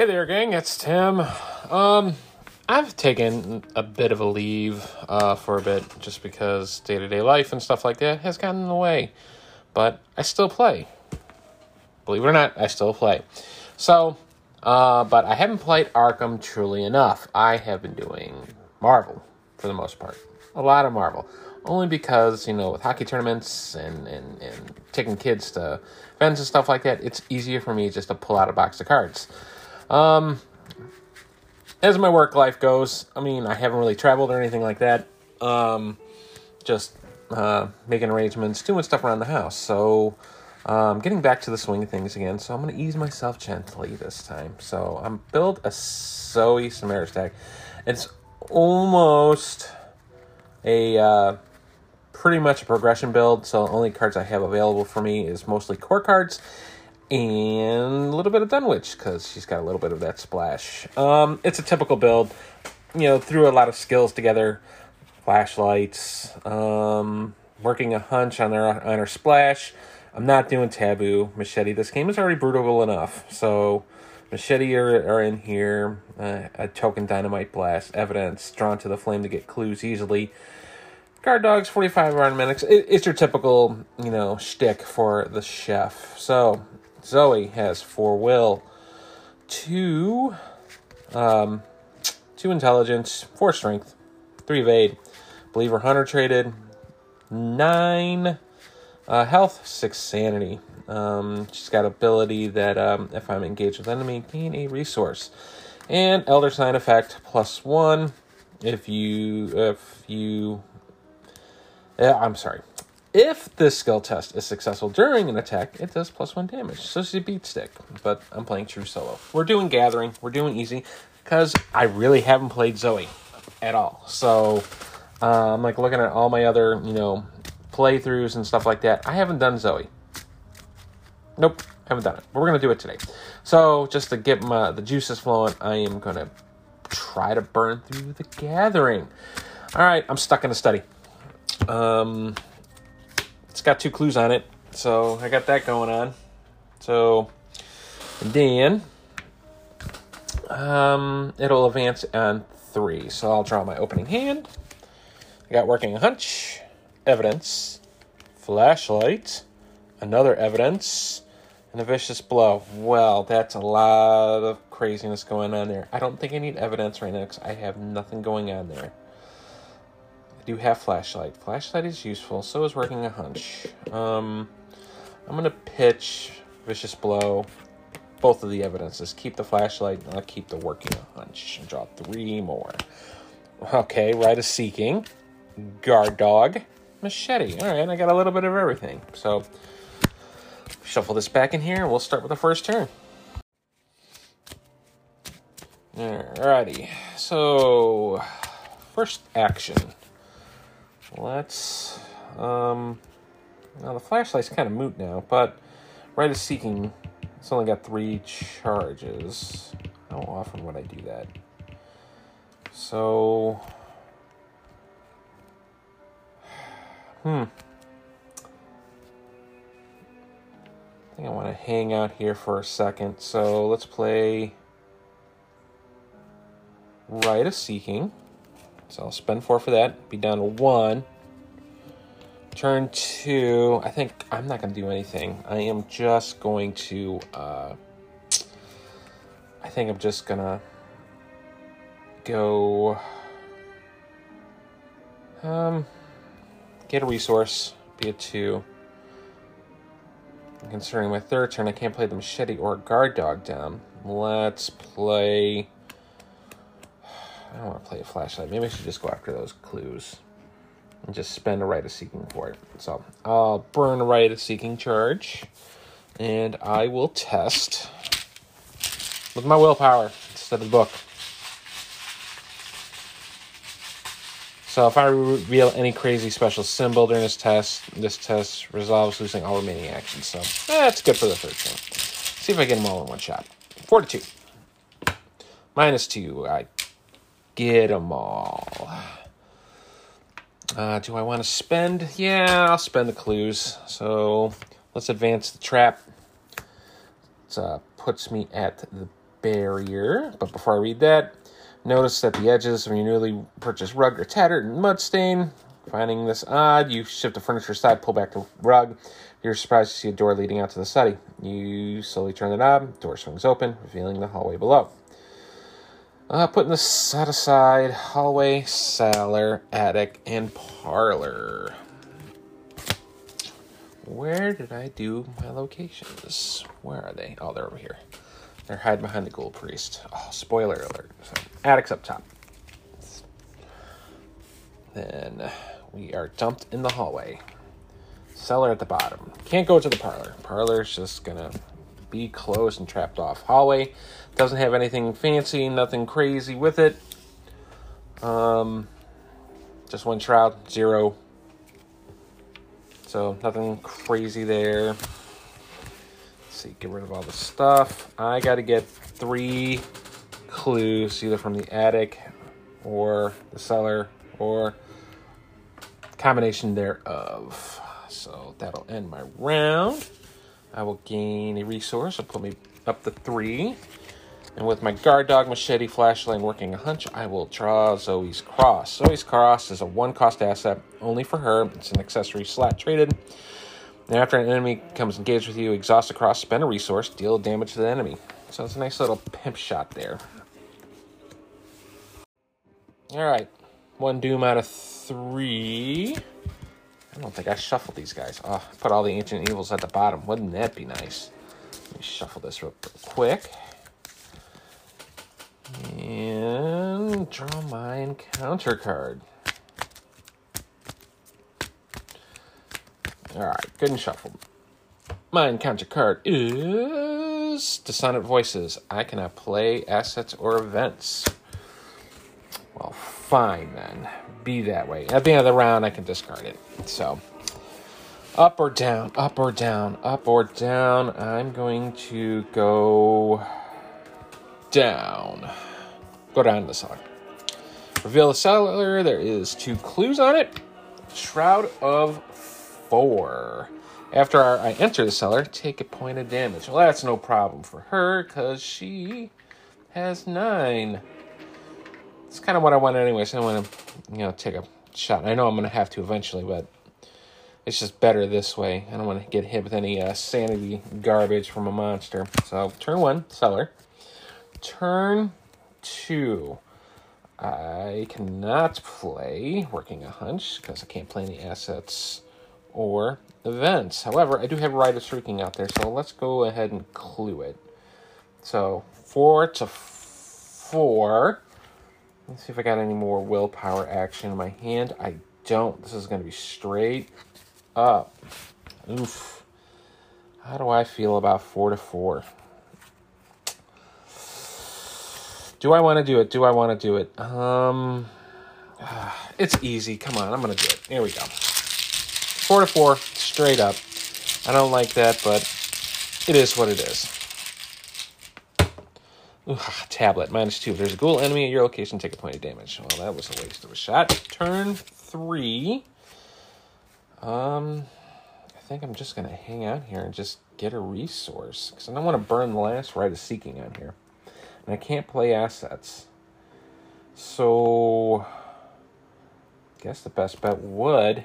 Hey there, gang. It's Tim. Um, I've taken a bit of a leave uh, for a bit just because day to day life and stuff like that has gotten in the way. But I still play. Believe it or not, I still play. So, uh, but I haven't played Arkham truly enough. I have been doing Marvel for the most part. A lot of Marvel. Only because, you know, with hockey tournaments and, and, and taking kids to events and stuff like that, it's easier for me just to pull out a box of cards. Um, as my work life goes, I mean, I haven't really traveled or anything like that. Um, just uh, making arrangements, doing stuff around the house. So, um, getting back to the swing of things again. So I'm to ease myself gently this time. So I'm build a Zoey Samara deck. It's almost a uh, pretty much a progression build. So only cards I have available for me is mostly core cards and a little bit of Dunwich because she's got a little bit of that splash. Um, it's a typical build, you know, threw a lot of skills together, flashlights, um, working a hunch on her on her splash. I'm not doing taboo machete. This game is already brutal enough, so machete are, are in here. Uh, a token dynamite blast, evidence drawn to the flame to get clues easily. Guard dogs, 45 round medics. It, it's your typical, you know, shtick for the chef. So Zoey has four will, two, um, two intelligence, four strength, three evade. Believer hunter traded, nine uh, health, six sanity. Um, she's got ability that um, if I'm engaged with enemy, gain a resource, and elder sign effect plus one. If you if you, yeah, I'm sorry. If this skill test is successful during an attack, it does plus one damage. So she beat stick, but I'm playing true solo. We're doing gathering. We're doing easy because I really haven't played Zoey at all. So uh, I'm like looking at all my other you know playthroughs and stuff like that. I haven't done Zoey. Nope, haven't done it. But we're gonna do it today. So just to get my the juices flowing, I am gonna try to burn through the gathering. All right, I'm stuck in a study. Um, it's got two clues on it, so I got that going on. So then um, it'll advance on three. So I'll draw my opening hand. I got working hunch, evidence, flashlight, another evidence, and a vicious blow. Well, that's a lot of craziness going on there. I don't think I need evidence right now because I have nothing going on there. I do have flashlight. Flashlight is useful. So is working a hunch. Um, I'm gonna pitch vicious blow. Both of the evidences. Keep the flashlight. I'll keep the working a hunch. And draw three more. Okay, rite of seeking. Guard dog. Machete. All right, I got a little bit of everything. So shuffle this back in here. We'll start with the first turn. Alrighty. So first action. Let's, um, now the flashlight's kind of moot now, but Rite of Seeking, it's only got three charges. How often would I do that? So, hmm. I think I want to hang out here for a second. So let's play Rite of Seeking. So I'll spend four for that. Be down to one. Turn two. I think I'm not going to do anything. I am just going to. Uh, I think I'm just going to go. Um, get a resource. Be a two. Considering my third turn, I can't play the machete or guard dog down. Let's play. I don't want to play a flashlight. Maybe I should just go after those clues and just spend a Rite of Seeking for it. So I'll burn a Rite of Seeking charge, and I will test with my willpower instead of the book. So if I reveal any crazy special symbol during this test, this test resolves losing all remaining actions. So that's good for the third turn. See if I get them all in one shot. Fortitude. Minus two. I get them all. Uh, do I want to spend? Yeah, I'll spend the clues. So let's advance the trap. It uh, puts me at the barrier. But before I read that, notice that the edges of your newly purchased rug are tattered and mud stained. Finding this odd, you shift the furniture aside, pull back the rug. You're surprised to see a door leading out to the study. You slowly turn the knob, door swings open, revealing the hallway below. Uh, putting the set aside, hallway, cellar, attic, and parlor. Where did I do my locations? Where are they? Oh, they're over here. They're hiding behind the ghoul priest. Oh, spoiler alert. So, attic's up top. Then we are dumped in the hallway. Cellar at the bottom. Can't go to the parlor. Parlor's just gonna be closed and trapped off. Hallway doesn't have anything fancy, nothing crazy with it. Um, just one shroud, zero. So nothing crazy there. Let's see, get rid of all the stuff. I got to get three clues, either from the attic or the cellar or combination thereof. So that'll end my round. I will gain a resource. It'll put me up to three. And with my guard dog, machete, flashlight, working a hunch, I will draw Zoey's cross. Zoey's cross is a one cost asset only for her. It's an accessory slot traded. And after an enemy comes engaged with you, exhaust the cross, spend a resource, deal damage to the enemy. So it's a nice little pimp shot there. Alright. One doom out of three. I don't think I shuffled these guys. Oh, put all the ancient evils at the bottom. Wouldn't that be nice? Let me shuffle this real quick. And draw my encounter card. Alright, good and shuffled. My encounter card is Dissonant Voices. I cannot play assets or events. Well, fine then. Be that way. At the end of the round, I can discard it. So, up or down, up or down, up or down. I'm going to go down. Go down to the cellar. Reveal the cellar. There is two clues on it. Shroud of four. After I enter the cellar, take a point of damage. Well, that's no problem for her because she has nine. It's kind of what I want anyway. So I want to, you know, take a shot. I know I'm going to have to eventually, but it's just better this way. I don't want to get hit with any uh, sanity garbage from a monster. So turn one, seller. Turn two. I cannot play Working a Hunch because I can't play any assets or events. However, I do have Rite of Seeking out there, so let's go ahead and clue it. So, four to four. Let's see if I got any more willpower action in my hand. I don't. This is going to be straight up. Oof. How do I feel about four to four? Do I want to do it? Do I want to do it? Um, it's easy. Come on, I'm gonna do it. Here we go. Four to four, straight up. I don't like that, but it is what it is. Ooh, tablet minus two. If There's a ghoul enemy at your location. Take a point of damage. Well, that was a waste of a shot. Turn three. Um, I think I'm just gonna hang out here and just get a resource because I don't want to burn the last rite of seeking on here and I can't play assets. So, I guess the best bet would.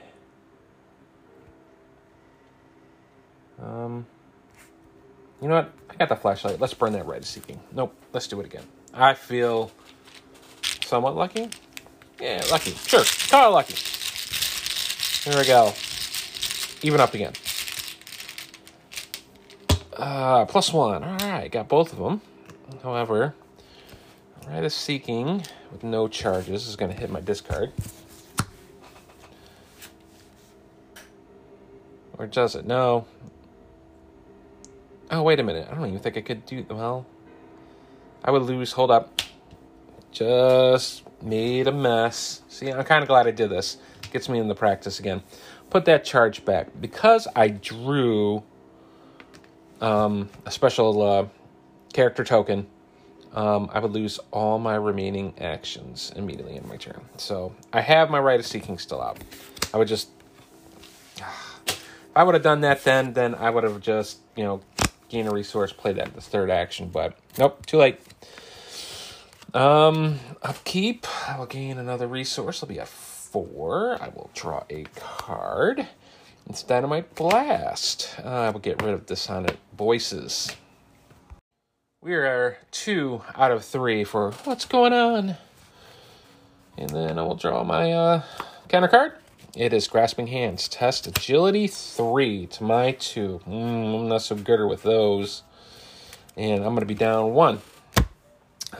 You know what? I got the flashlight. Let's burn that red seeking. Nope. Let's do it again. I feel somewhat lucky. Yeah, lucky. Sure. Kind of lucky. Here we go. Even up again. Uh, plus one. All right, got both of them. However, Rite of Seeking with no charges is going to hit my discard. Or does it? No. Oh, wait a minute. I don't even think I could do... Well, I would lose. Hold up. Just made a mess. See, I'm kind of glad I did this. Gets me in the practice again. Put that charge back. Because I drew um, a special... Uh, character token, um, I would lose all my remaining actions immediately in my turn. So I have my Rite of Seeking still out. I would just, if I would have done that then, then I would have just, you know, gain a resource, play that the third action, but nope, too late. Um, upkeep. I will gain another resource. It'll be a four. I will draw a card. It's Dynamite Blast. Uh, I will get rid of Dissonant Voices. We are two out of three for what's going on. And then I will draw my uh, counter card. It is Grasping Hands. Test Agility 3 to my 2. Mm, I'm not so good with those. And I'm going to be down 1.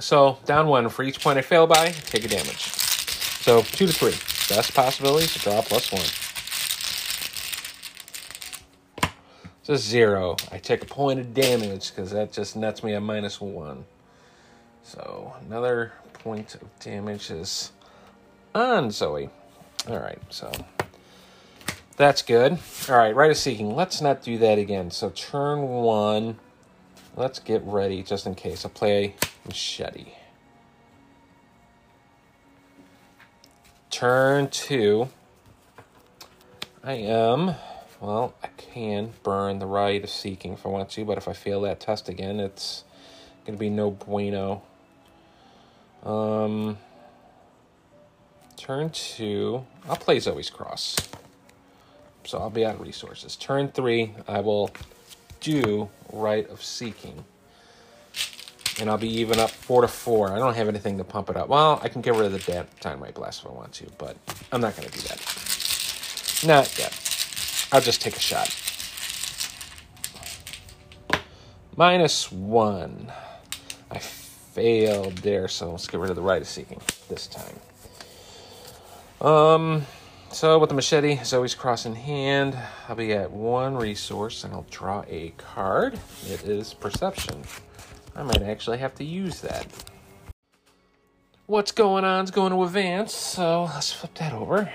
So, down 1. For each point I fail by, take a damage. So, 2 to 3. Best possibility to draw plus 1. It's a 0. I take a point of damage because that just nets me a minus 1. So, another point of damage is on Zoey. All right, so that's good. All right, Rite of Seeking. Let's not do that again. So turn one. Let's get ready just in case. I'll play Machete. Turn two. I am, well, I can burn the Rite of Seeking if I want to, but if I fail that test again, it's going to be no bueno. Um, Turn two, I'll play Zoey's Cross. So I'll be out of resources. Turn three, I will do Rite of Seeking. And I'll be even up four to four. I don't have anything to pump it up. Well, I can get rid of the Dynamite Blast if I want to, but I'm not going to do that. Not yet. I'll just take a shot. Minus one. I failed there, so let's get rid of the Rite of Seeking this time. Um, so with the machete, Zoey's cross in hand. I'll be at one resource and I'll draw a card. It is perception. I might actually have to use that. What's going on is going to advance, so let's flip that over.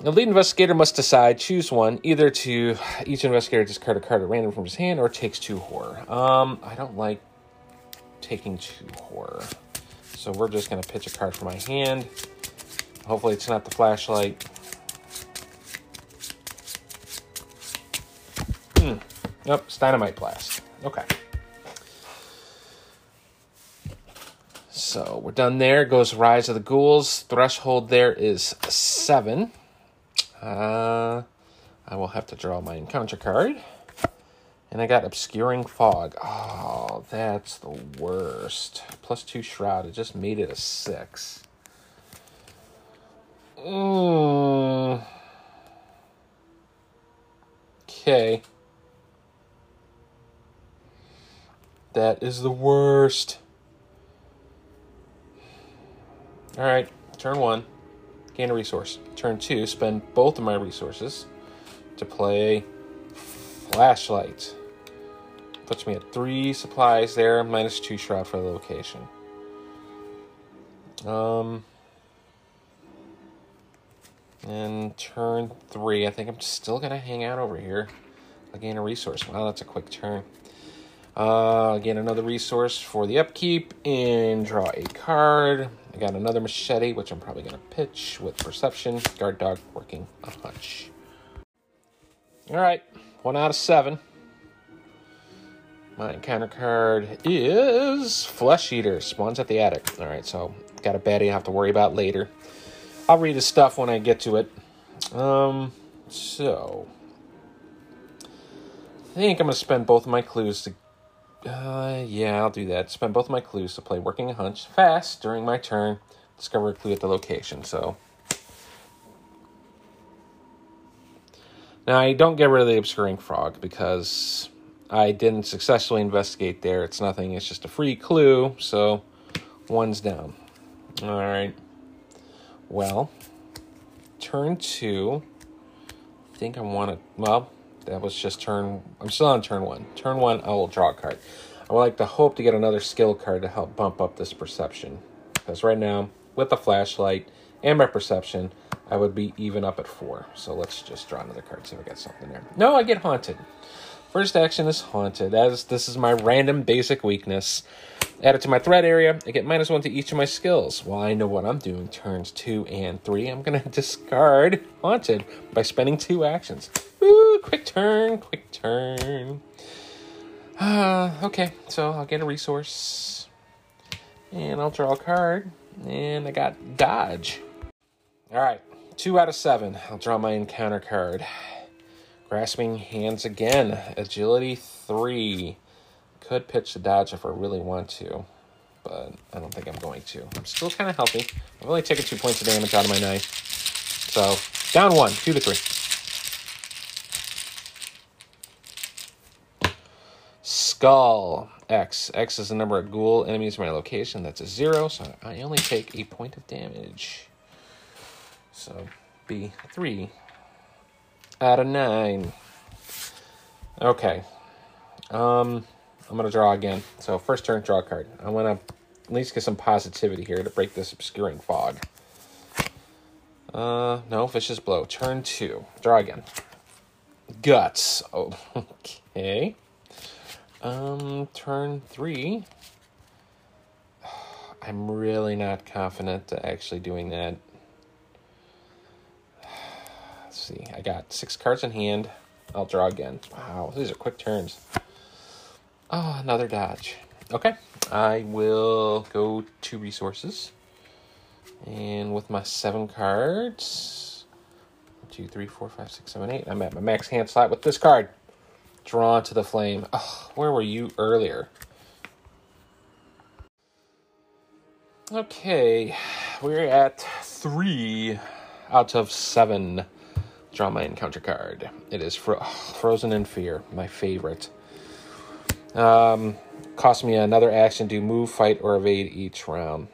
The lead investigator must decide, choose one, either to each investigator discard a card at random from his hand or takes two horror. Um, I don't like taking two horror. So we're just going to pitch a card from my hand. Hopefully it's not the flashlight. Hmm. Nope, it's Dynamite Blast. Okay. So we're done there. Goes Rise of the Ghouls. Threshold there is seven. Uh, I will have to draw my encounter card. And I got Obscuring Fog. Oh, that's the worst. Plus two Shroud. It just made it a six. Mm. Okay. That is the worst. Alright, turn one. Gain a resource. Turn two, spend both of my resources to play Flashlight. Puts me at three supplies there, minus two shroud for the location. Um, and turn three, I think I'm still gonna hang out over here. i gain a resource. Wow, that's a quick turn. Uh, again, another resource for the upkeep and draw a card. I got another machete, which I'm probably gonna pitch with perception. Guard dog working a hunch. All right, one out of seven. My encounter card is Flesh Eater. Spawns at the attic. All right, so got a baddie I have to worry about later. I'll read his stuff when I get to it. Um, so I think I'm gonna spend both of my clues to. Uh, yeah, I'll do that. Spend both of my clues to play Working a Hunch fast during my turn. Discover a clue at the location. So now I don't get rid of the obscuring fog because I didn't successfully investigate there. It's nothing, it's just a free clue, so one's down. All right. Well, turn two. I think I want to. Well, that was just turn. I'm still on turn one. Turn one, I will draw a card. I would like to hope to get another skill card to help bump up this perception. Because right now, with the flashlight and my perception, I would be even up at four. So let's just draw another card, see if I get something there. No, I get haunted. First action is Haunted. As this is my random basic weakness. Add it to my threat area. I get minus one to each of my skills. Well, I know what I'm doing. Turns two and three. I'm to discard Haunted by spending two actions. Woo, quick turn, quick turn. Uh, okay, so I'll get a resource. And I'll draw a card. And I got dodge. Alright, two out of seven. I'll draw my encounter card. Grasping hands again. Agility three. Could pitch the dodge if I really want to, but I don't think I'm going to. I'm still kind of healthy. I've only taken two points of damage out of my knife. So, down one, two to three. Skull. X. X is the number of ghoul enemies in my location. That's a zero, so I only take a point of damage. So, B, three out of nine. Okay. Um, I'm going to draw again. So first turn, draw a card. I want to at least get some positivity here to break this obscuring fog. Uh, no, vicious blow. Turn two. Draw again. Guts. Oh, okay. Um, turn three. I'm really not confident to actually doing that. Let's see. I got six cards in hand. I'll draw again. Wow, these are quick turns. Oh, another dodge. Okay. I will go to resources. And with my seven cards, two, three, four, five, six, seven, eight. I'm at my max hand slot with this card. Drawn to the flame. Oh, where were you earlier? Okay, we're at three out of seven draw my encounter card. It is Fro- Frozen in Fear, my favorite. Um, cost me another action to move, fight, or evade each round.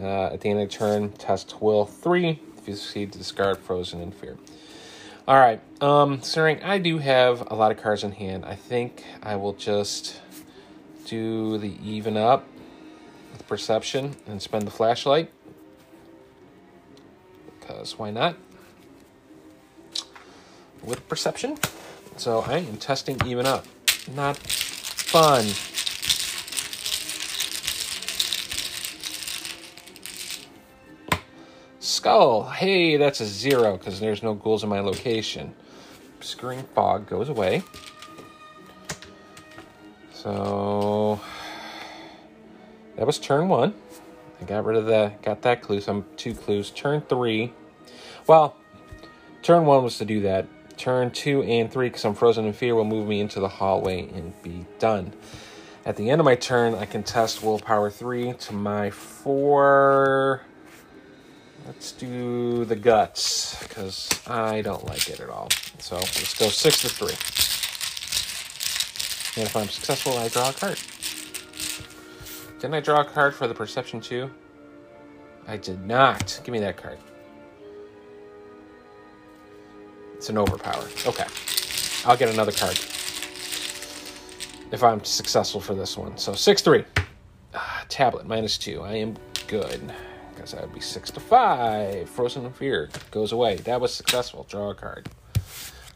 Uh, at the end of the turn, test will 3. If you succeed, discard Frozen in Fear. All right. Um, I do have a lot of cards in hand, I think I will just do the even up with perception and spend the flashlight. Because why not? With perception. So I am testing even up. Not fun. Skull. Hey, that's a zero because there's no ghouls in my location. Obscuring fog goes away. So that was turn one. I got rid of the got that clue. So I'm two clues. Turn three. Well, turn one was to do that turn two and three, because I'm frozen in fear, will move me into the hallway and be done. At the end of my turn, I can test willpower three to my four. Let's do the guts, because I don't like it at all. So let's go six to three. And if I'm successful, I draw a card. Didn't I draw a card for the perception too? I did not. Give me that card. It's an overpower. Okay. I'll get another card. If I'm successful for this one. So 6 3. Ah, tablet, minus 2. I am good. Because that would be 6 to 5. Frozen Fear goes away. That was successful. Draw a card.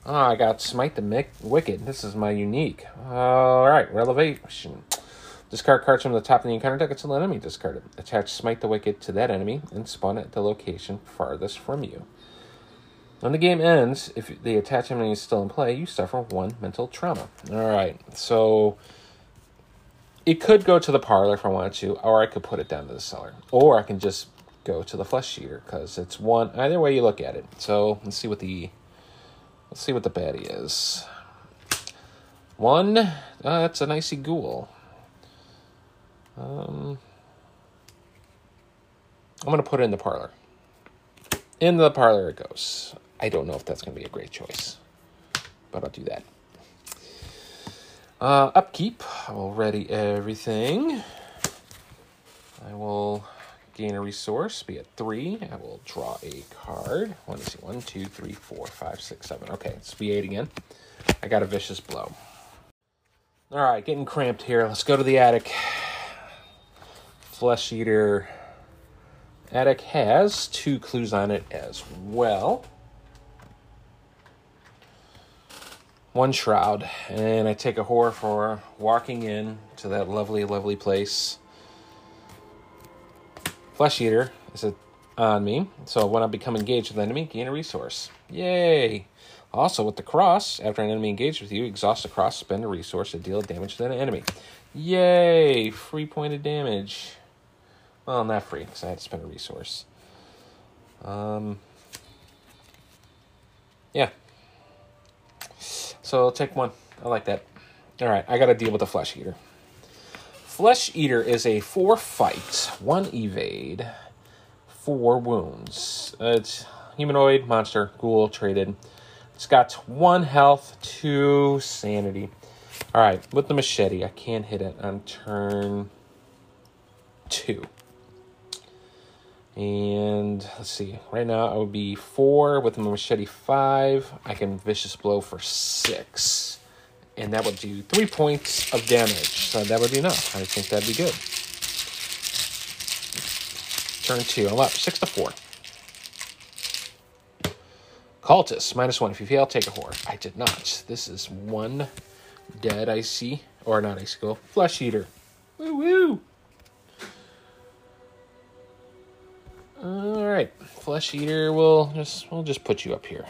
Oh, I got Smite the Wicked. This is my unique. Alright, Relevation. Discard cards from the top of the encounter deck until an enemy discarded. Attach Smite the Wicked to that enemy and spawn it at the location farthest from you. When the game ends, if the attachment is still in play, you suffer one mental trauma. All right, so it could go to the parlor if I wanted to, or I could put it down to the cellar, or I can just go to the flesh eater because it's one. Either way you look at it. So let's see what the let's see what the baddie is. One, uh, that's an icy ghoul. Um, I'm gonna put it in the parlor. In the parlor it goes. I don't know if that's going to be a great choice, but I'll do that. Uh, upkeep. I will ready everything. I will gain a resource, be at three. I will draw a card. Let me see. One, two, three, four, five, six, seven. Okay, it's B8 again. I got a vicious blow. All right, getting cramped here. Let's go to the attic. Flesh Eater. Attic has two clues on it as well. One shroud, and I take a horror for walking in to that lovely, lovely place. Flesh Eater is on me, so when I become engaged with an enemy, gain a resource. Yay! Also, with the cross, after an enemy engages with you, exhaust the cross, spend a resource to deal damage to an enemy. Yay! Free pointed damage. Well, not free, because I had to spend a resource. Um, yeah. So I'll take one. I like that. All right, I got to deal with the Flesh Eater. Flesh Eater is a four fight, one evade, four wounds. Uh, it's humanoid, monster, ghoul, traded. It's got one health, two sanity. All right, with the machete, I can hit it on turn two. And let's see, right now I would be four with the machete five. I can vicious blow for six. And that would do three points of damage. So that would be enough. I think that'd be good. Turn two. I'm up six to four. Cultist, minus one. If you fail, take a whore. I did not. This is one dead icy, or not icy go, flesh eater. Woo woo. All right, flesh eater. We'll just we'll just put you up here.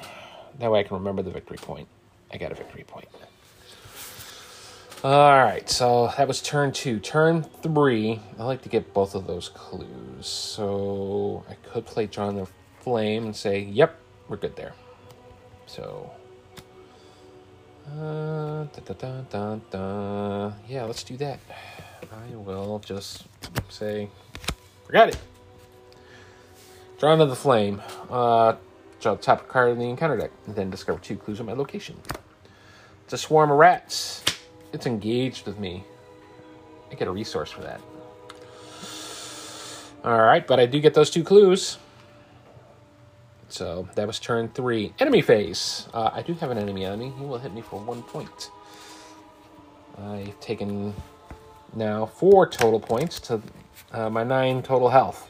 That way I can remember the victory point. I got a victory point. All right, so that was turn two. Turn three, I like to get both of those clues. So I could play Drawn the Flame and say, yep, we're good there. So, uh, da, da, da, da, yeah, let's do that. I will just say, forget it. Drawn to the Flame. Uh, draw the top card in the encounter deck, and then discover two clues of my location. It's a swarm of rats. It's engaged with me. I get a resource for that. All right, but I do get those two clues. So that was turn three. Enemy phase. Uh, I do have an enemy on me. He will hit me for one point. I've taken now four total points to uh, my nine total health.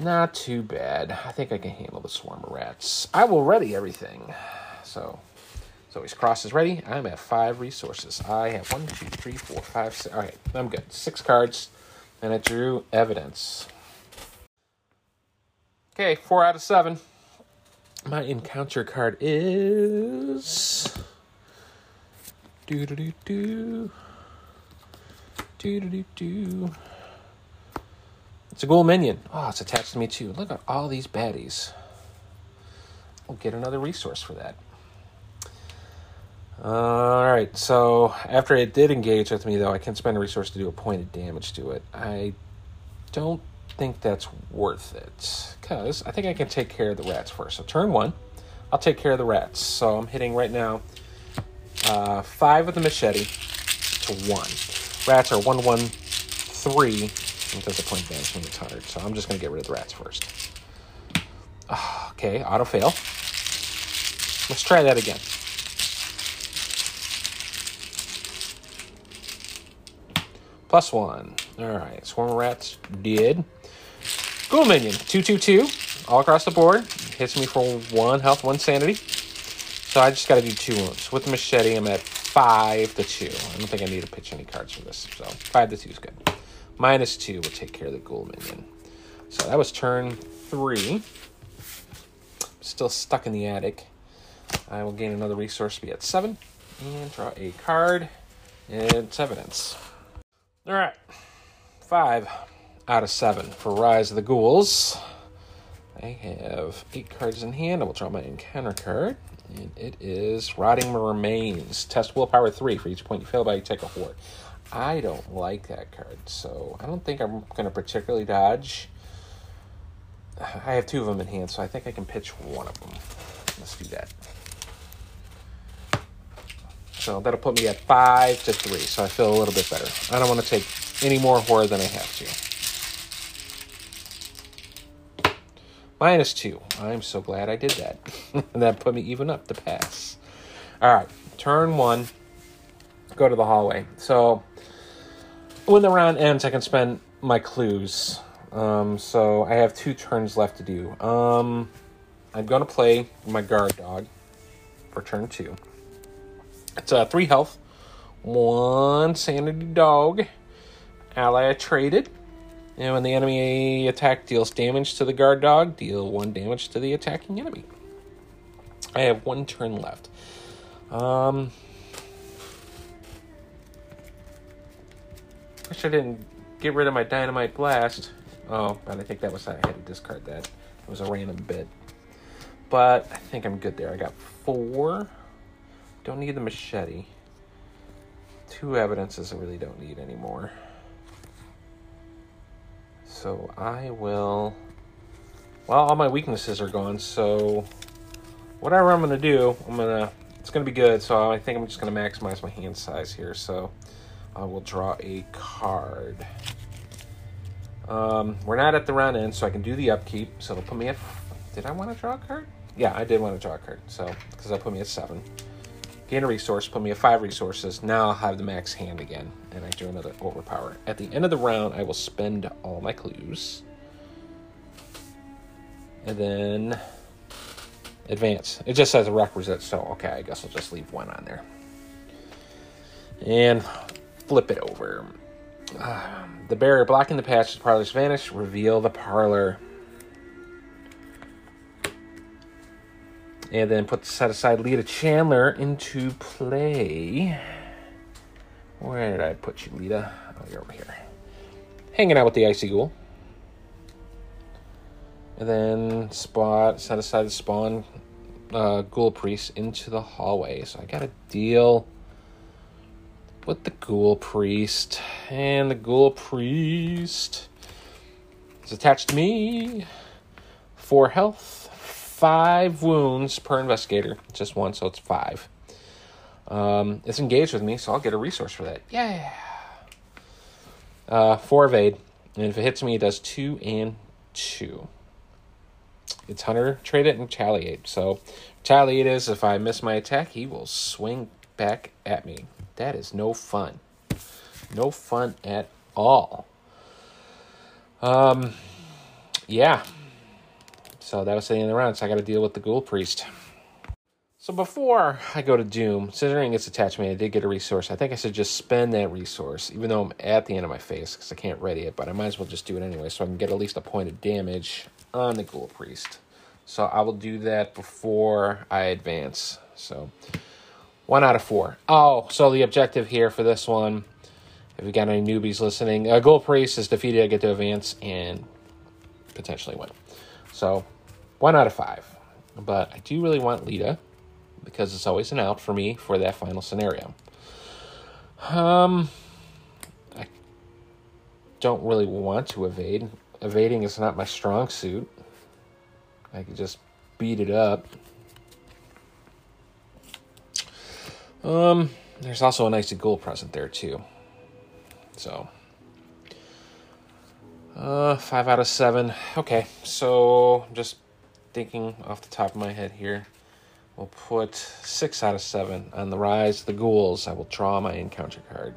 Not too bad. I think I can handle the swarm of rats. I will ready everything. So so his cross is ready. I'm at five resources. I have one, two, three, four, five, six. All right, I'm good. Six cards, and I drew evidence. Okay, four out of seven. My encounter card is. Do do do do. Do do do do. It's a ghoul minion. Oh, it's attached to me too. Look at all these baddies. We'll get another resource for that. All right, so after it did engage with me, though, I can spend a resource to do a point of damage to it. I don't think that's worth it because I think I can take care of the rats first. So turn one, I'll take care of the rats. So I'm hitting right now uh, five with the machete to one. Rats are one, one, three because the point damage when it's hard. So I'm just going to get rid of the rats first. Ah, okay, auto fail. Let's try that again. Plus one. All right. Swarm of rats did. Ghoul minion. 222. All across the board. Hits me for one health, one sanity. So I just got to do two wounds. With the machete, I'm at five to two. I don't think I need to pitch any cards for this. So five to two is good. Minus two will take care of the ghoul minion. So that was turn three. Still stuck in the attic. I will gain another resource to be at seven. And draw a card. It's evidence. All right, five out of seven for Rise of the Ghouls. I have eight cards in hand. I will draw my encounter card, and it is Rotting Remains. Test willpower three for each point you fail by. You take a four. I don't like that card, so I don't think I'm going to particularly dodge. I have two of them in hand, so I think I can pitch one of them. Let's do that. So that'll put me at five to three. So I feel a little bit better. I don't want to take any more horror than I have to. Minus two. I'm so glad I did that. and that put me even up to pass. All right, turn one. Go to the hallway. So when the round ends, I can spend my clues. Um, so I have two turns left to do. Um, I'm going to play my guard dog for turn two. It's uh, three health, one sanity dog, ally traded. And when the enemy attack deals damage to the guard dog, deal one damage to the attacking enemy. I have one turn left. Um, wish I didn't get rid of my dynamite blast. Oh, but I think that was I had to discard that. It was a random bit. But I think I'm good there. I got four. Don't need the machete. Two evidences I really don't need anymore. So I will. Well, all my weaknesses are gone. So whatever I'm gonna do, I'm gonna. It's gonna be good. So I think I'm just gonna maximize my hand size here. So I will draw a card. Um, we're not at the round end, so I can do the upkeep. So it'll put me at. Did I want to draw a card? Yeah, I did want to draw a card. So because that'll put me at seven. Gain a resource, put me at five resources. Now I'll have the max hand again, and I do another overpower. At the end of the round, I will spend all my clues. And then advance. It just says a requisite, so okay, I guess I'll just leave one on there. And flip it over. Uh, the barrier blocking the patch, the parlor's vanish. Reveal the parlor. And then put set aside Lita Chandler into play. Where did I put you, Lita? Oh, you're over here. Hanging out with the Icy Ghoul. And then spot set aside the spawn uh, Ghoul Priest into the hallway. So I got to deal with the Ghoul Priest. And the Ghoul Priest is attached to me. Four health, five wounds per investigator. Just one, so it's five. Um, it's engaged with me, so I'll get a resource for that. Yeah. Uh, four evade. And if it hits me, it does two and two. It's Hunter, trade it, and retaliate. So, retaliate is if I miss my attack, he will swing back at me. That is no fun. No fun at all. Um, yeah. So that was the end of the round. So I got to deal with the Ghoul Priest. So before I go to Doom, considering its attachment, I did get a resource. I think I should just spend that resource, even though I'm at the end of my phase, because I can't ready it. But I might as well just do it anyway, so I can get at least a point of damage on the Ghoul Priest. So I will do that before I advance. So one out of four. Oh, so the objective here for this one, if we got any newbies listening, uh, Ghoul Priest is defeated. I get to advance and potentially win. So one out of five. But I do really want Lita because it's always an out for me for that final scenario. Um, I don't really want to evade. Evading is not my strong suit. I could just beat it up. Um, there's also a nice gold present there too. So, uh, five out of seven. Okay, so just thinking off the top of my head here, we'll put six out of seven on the rise of the ghouls. I will draw my encounter card.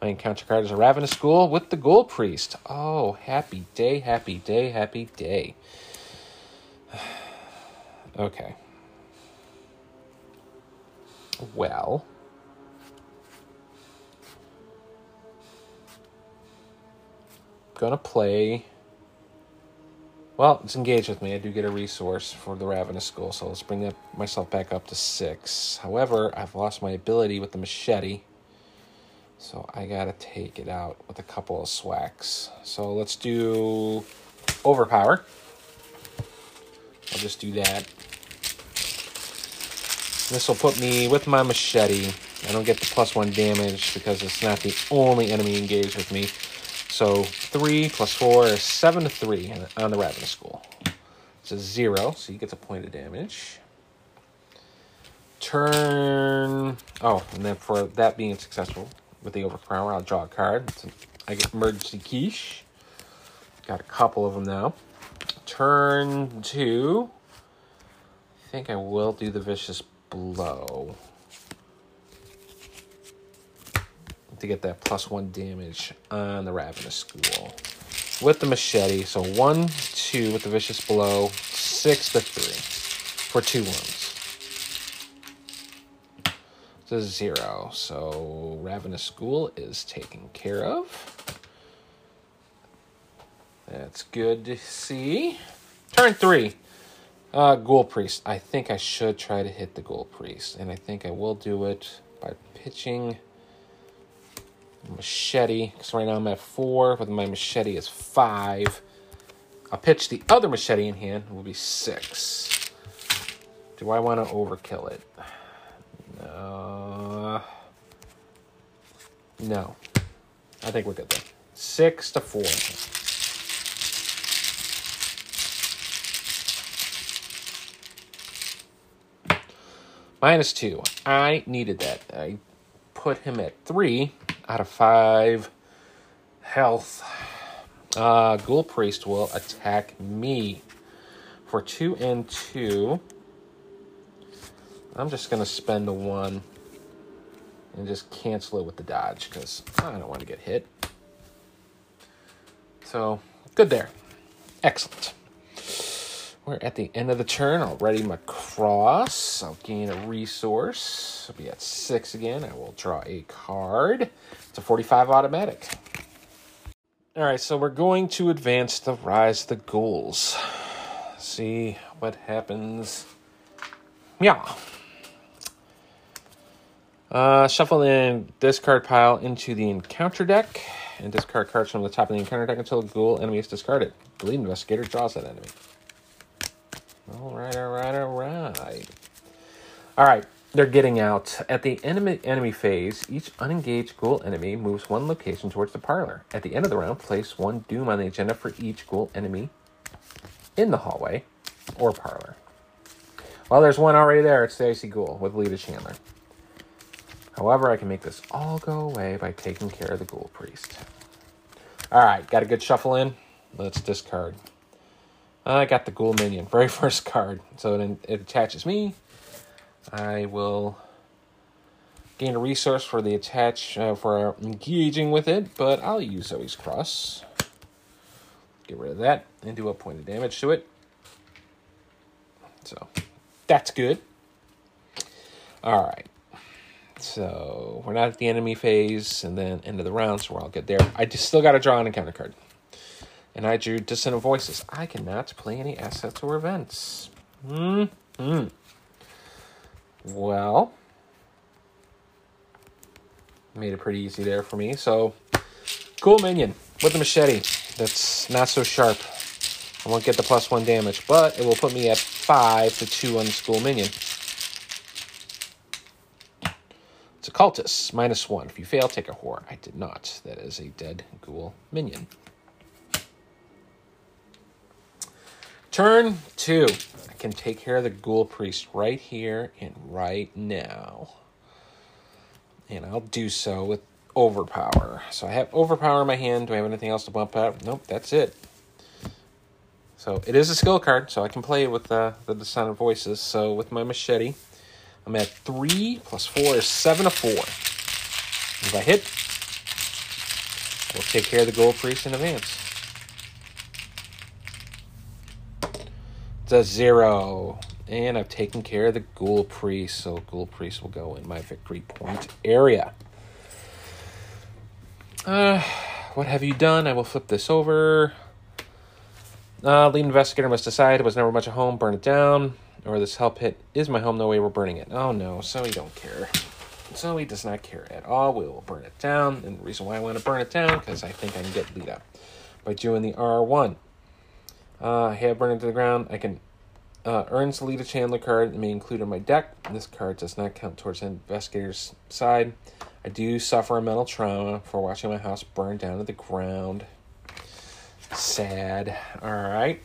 My encounter card is a Ravenous Ghoul with the Ghoul Priest. Oh, happy day, happy day, happy day. okay. Well. Gonna play. Well, it's engaged with me. I do get a resource for the Ravenous Ghoul, so let's bring that myself back up to six. However, I've lost my ability with the machete. So I gotta take it out with a couple of swacks. So let's do overpower. I'll just do that. This will put me with my machete. I don't get the plus one damage because it's not the only enemy engaged with me. So three plus four is seven to three on the Ravenous Ghoul. It's a zero, so he gets a point of damage. Turn. Oh, and then for that being successful with the overpower, I'll draw a card. I get emergency quiche. Got a couple of them now. Turn two. I think I will do the vicious blow to get that plus one damage on the Ravenous Ghoul with the machete. So one, two with the vicious blow, six to three for two wounds. To zero. So Ravenous Ghoul is taken care of. That's good to see. Turn three. Uh, Ghoul Priest. I think I should try to hit the Ghoul Priest, and I think I will do it by pitching machete. Because right now I'm at four, but my machete is five. I'll pitch the other machete in hand. It will be six. Do I want to overkill it? No. No. I think we're good there. Six to four. Minus two. I needed that. I put him at three out of five health. Uh, Ghoul Priest will attack me for two and two. I'm just going to spend the one and just cancel it with the dodge because I don't want to get hit. So, good there. Excellent. We're at the end of the turn. I'll ready my cross. I'll gain a resource. I'll be at six again. I will draw a card. It's a 45 automatic. All right, so we're going to advance the Rise of the Ghouls. See what happens. Yeah. Uh, shuffle in discard pile into the encounter deck and discard cards from the top of the encounter deck until a ghoul enemy is discarded. Lead investigator draws that enemy. All right, all right, all right. All right, they're getting out. At the enemy, enemy phase, each unengaged ghoul enemy moves one location towards the parlor. At the end of the round, place one doom on the agenda for each ghoul enemy in the hallway or parlor. Well, there's one already there. It's the Icy Ghoul with Lita Chandler. However, I can make this all go away by taking care of the Ghoul Priest. All right, got a good shuffle in. Let's discard. I got the Ghoul Minion, very first card. So it, it attaches me. I will gain a resource for the attach uh, for engaging with it, but I'll use Zoey's Cross. Get rid of that and do a point of damage to it. So that's good. All right. So we're not at the enemy phase, and then end of the round, so we're all good there. I just still got to draw an encounter card. And I drew Dissonant Voices. I cannot play any assets or events. Hmm. Well, made it pretty easy there for me. So, Ghoul Minion with the machete. That's not so sharp. I won't get the plus one damage, but it will put me at five to two on the Ghoul Minion. It's a cultist, minus one. If you fail, take a horror. I did not. That is a dead ghoul minion. Turn two. I can take care of the ghoul priest right here and right now. And I'll do so with overpower. So I have overpower in my hand. Do I have anything else to bump out? Nope, that's it. So it is a skill card, so I can play it with uh, the, the Dissonant Voices. So with my machete, I'm at three plus four is seven to four. If I hit, we'll take care of the Ghoul Priest in advance. A zero. And I've taken care of the Ghoul Priest, so Ghoul Priest will go in my victory point area. Uh, what have you done? I will flip this over. Uh, lead investigator must decide it was never much a home, burn it down or this hell pit is my home, no way we're burning it. Oh no, so Zoey don't care. So Zoey does not care at all. We will burn it down. And the reason why I want to burn it down, because I think I can get Lita by doing the R1. Uh, I have burned it to the ground. I can uh, earns the Lita Chandler card and may include in my deck. This card does not count towards the investigator's side. I do suffer a mental trauma for watching my house burn down to the ground. Sad. All right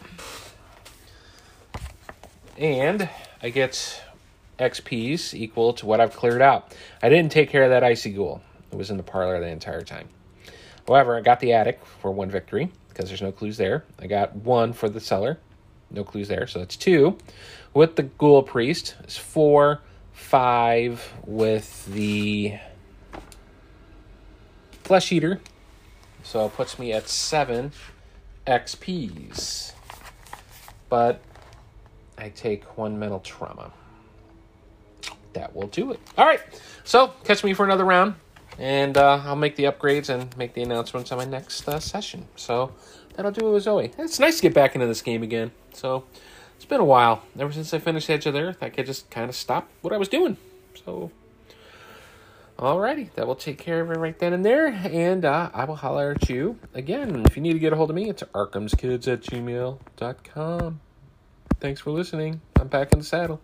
and I get XPs equal to what I've cleared out. I didn't take care of that icy ghoul. It was in the parlor the entire time. However, I got the attic for one victory because there's no clues there. I got one for the cellar. no clues there, so that's two. With the ghoul priest, it's four, five with the flesh eater, so it puts me at seven XPs. But I take one mental trauma. That will do it. All right. So catch me for another round, and uh, I'll make the upgrades and make the announcements on my next uh, session. So that'll do it with Zoey. It's nice to get back into this game again. So it's been a while. Ever since I finished Edge of the Earth, I could just kind of stop what I was doing. So, alrighty, that will take care of it right then and there. And uh, I will holler at you again. If you need to get a hold of me, it's arkhamskids at gmail.com. Thanks for listening. I'm back in the saddle.